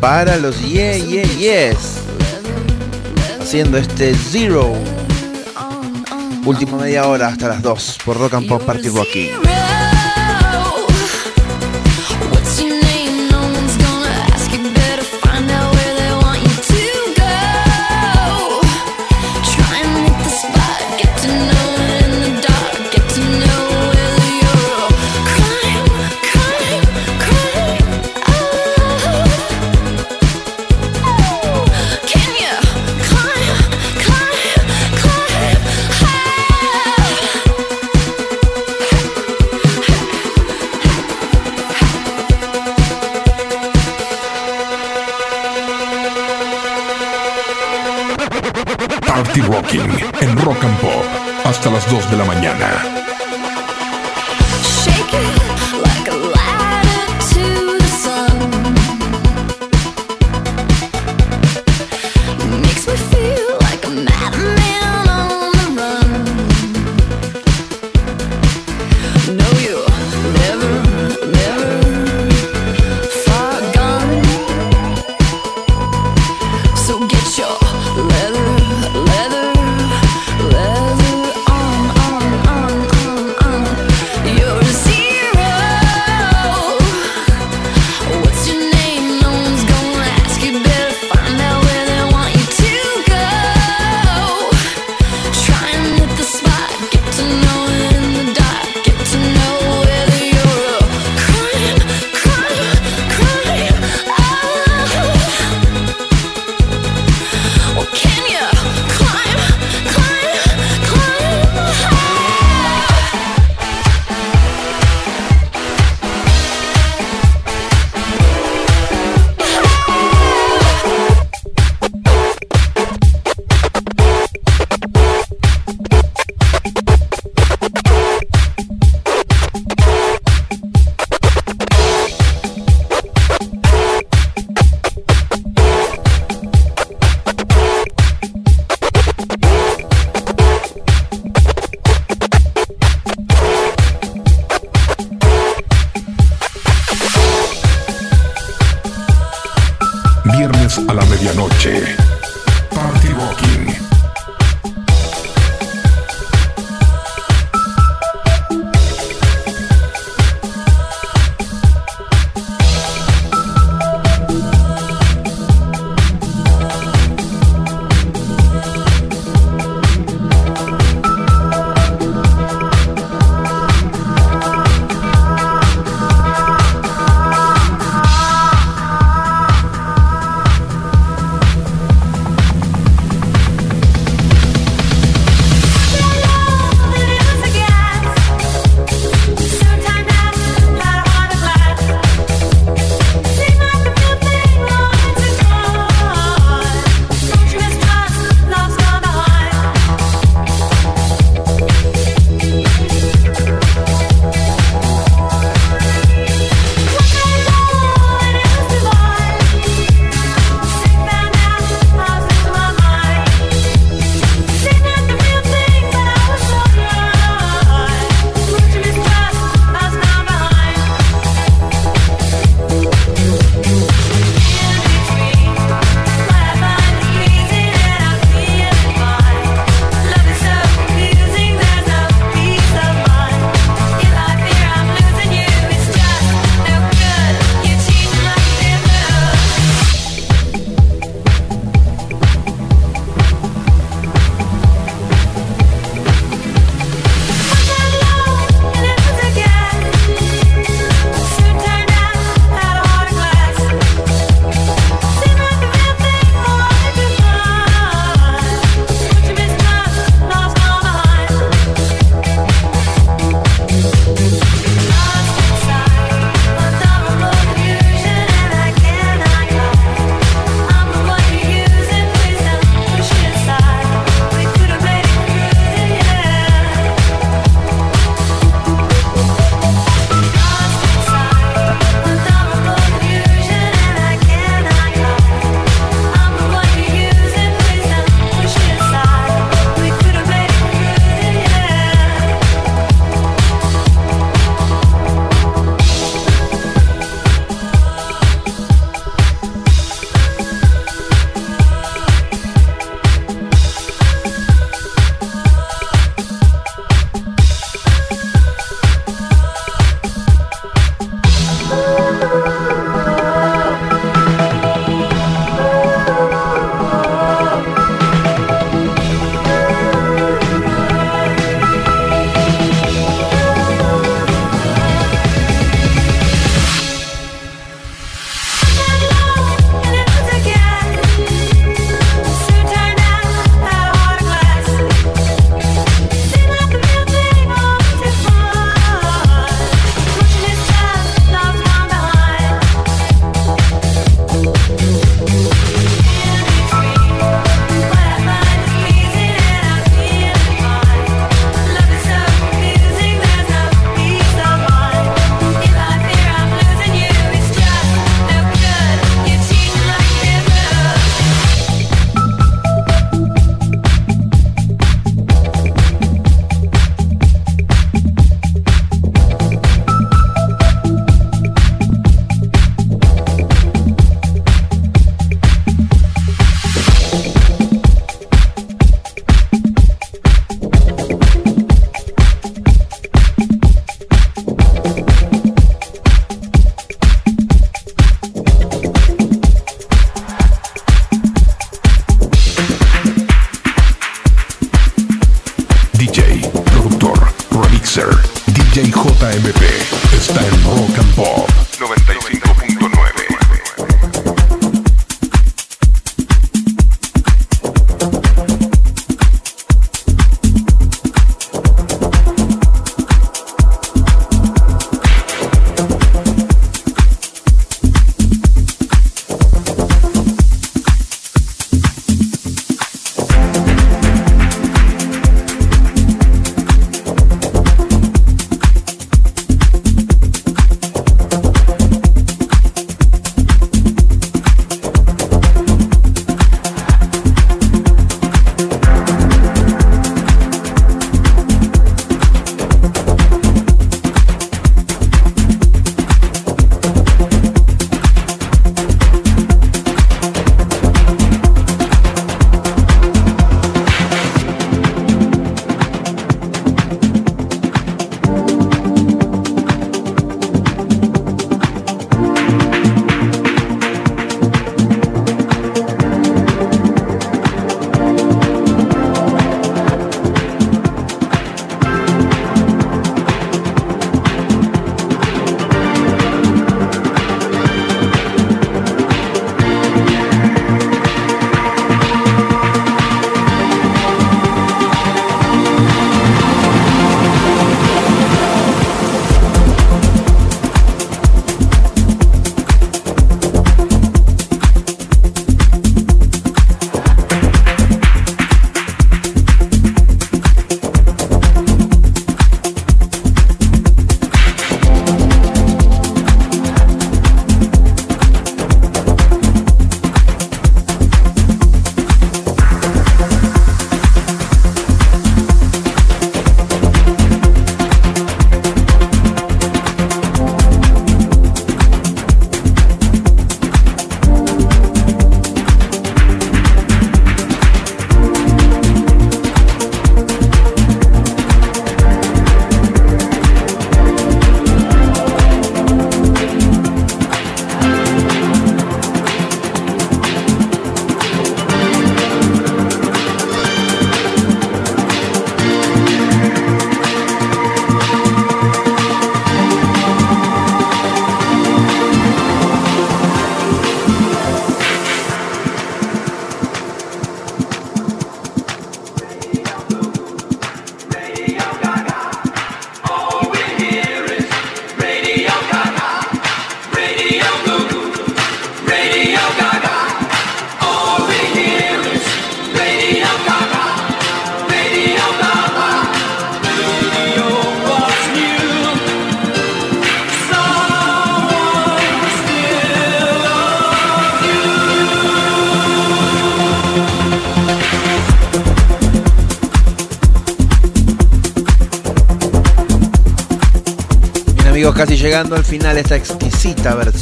para los yeah, yeah, yes. Haciendo este Zero. Última media hora hasta las 2 por Rock and Pop Party Rocky. 2 de la mañana.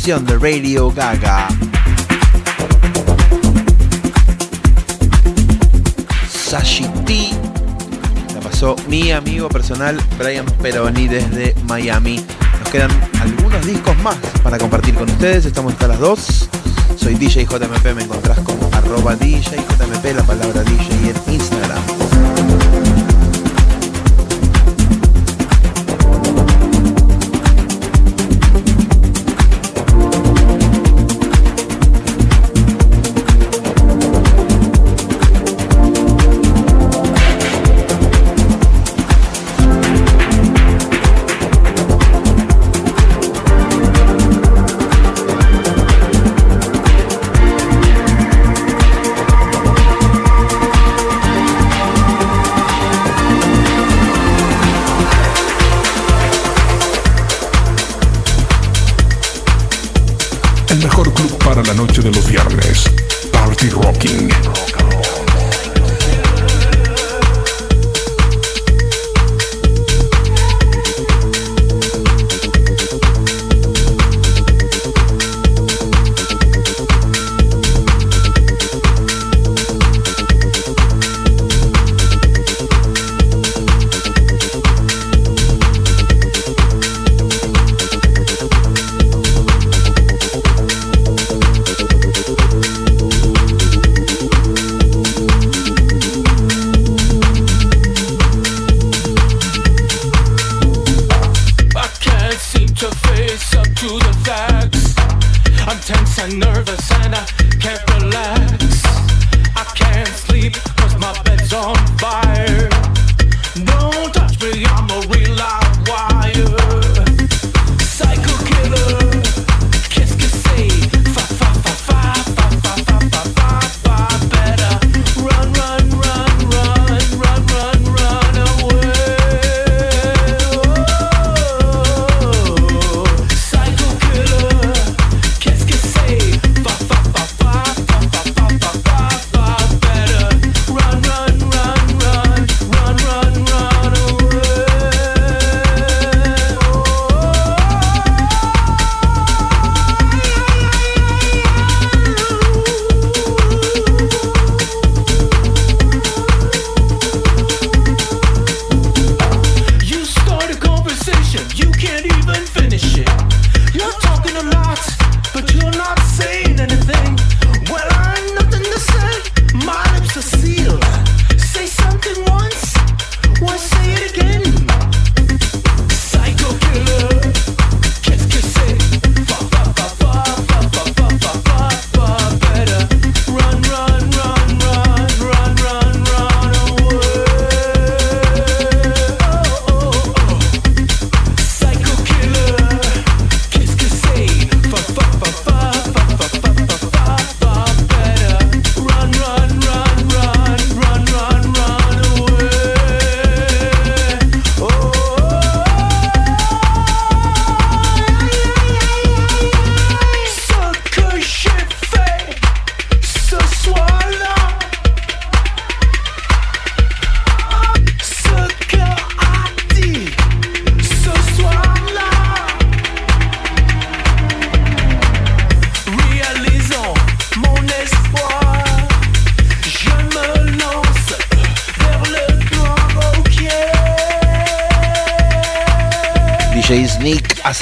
de Radio Gaga. Sashi La pasó mi amigo personal Brian Peroni desde Miami. Nos quedan algunos discos más para compartir con ustedes. Estamos hasta las 2. Soy DJ JMP, me encontrás como arroba DJJMP, la palabra DJ en Instagram.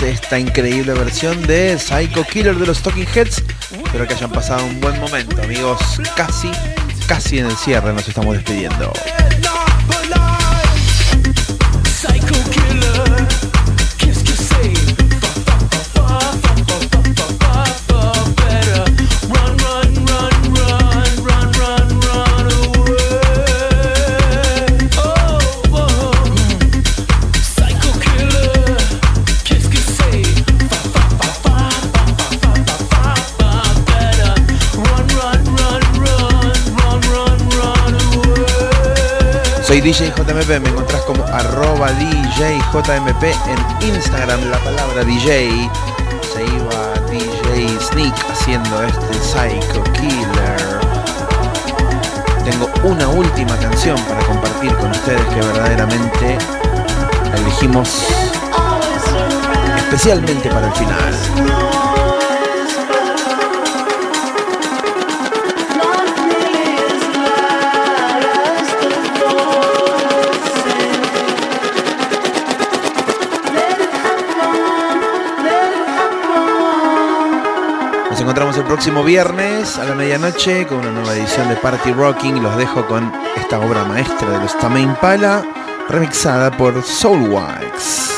esta increíble versión de Psycho Killer de los Talking Heads. Espero que hayan pasado un buen momento, amigos. Casi, casi en el cierre nos estamos despidiendo. Soy DJ JMP, me encontrás como arroba DJJMP en Instagram, la palabra DJ. Se iba DJ Sneak haciendo este Psycho Killer. Tengo una última canción para compartir con ustedes que verdaderamente la elegimos especialmente para el final. El próximo viernes a la medianoche con una nueva edición de Party Rocking. Los dejo con esta obra maestra de los Tame Impala, remixada por Soulwax.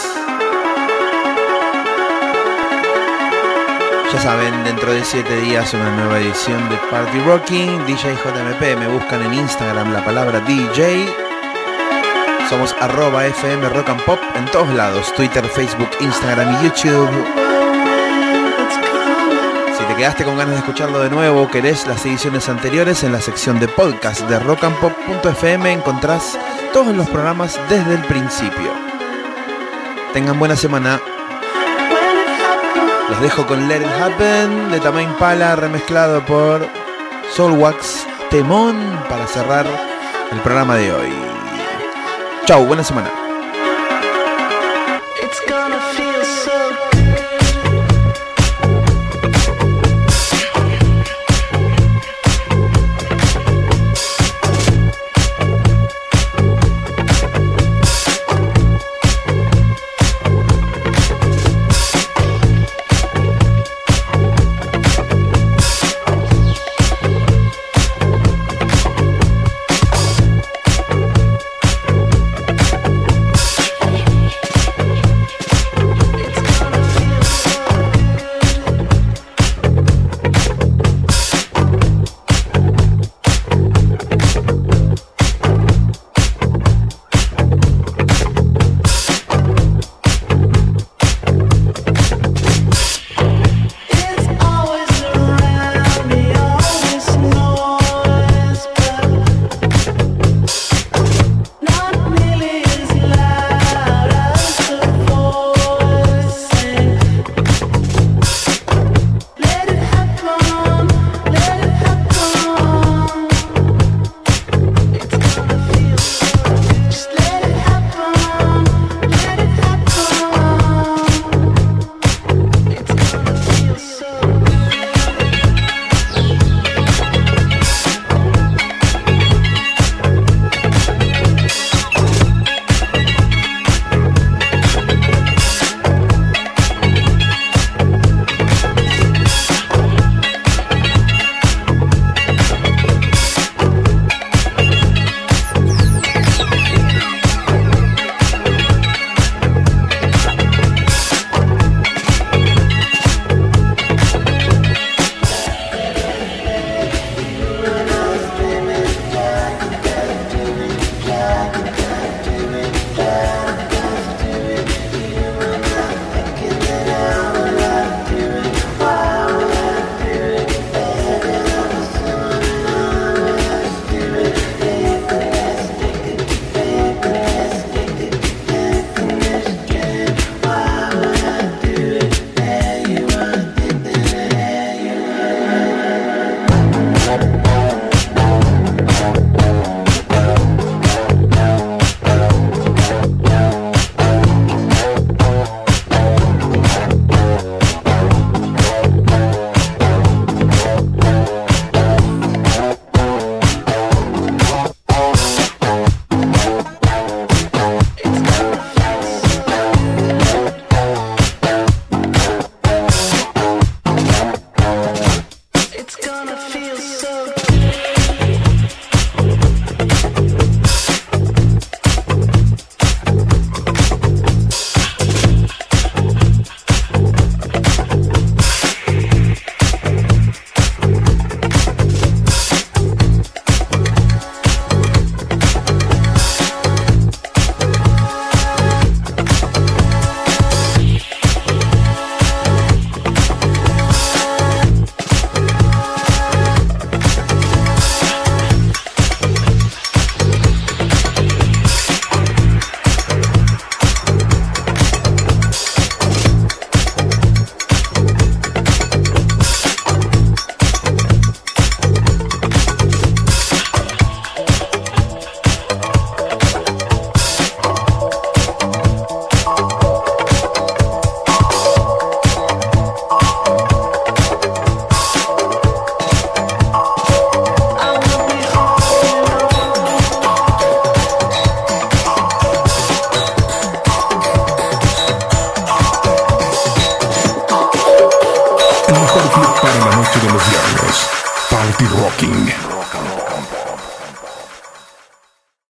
Ya saben, dentro de 7 días una nueva edición de Party Rocking. DJ JMP, me buscan en Instagram la palabra DJ. Somos arroba FM Rock and Pop en todos lados, Twitter, Facebook, Instagram y YouTube. Quedaste con ganas de escucharlo de nuevo, querés las ediciones anteriores en la sección de podcast de rockandpop.fm encontrás todos los programas desde el principio. Tengan buena semana. Los dejo con Let It Happen de Tame Impala remezclado por Soulwax Temón para cerrar el programa de hoy. Chau, buena semana.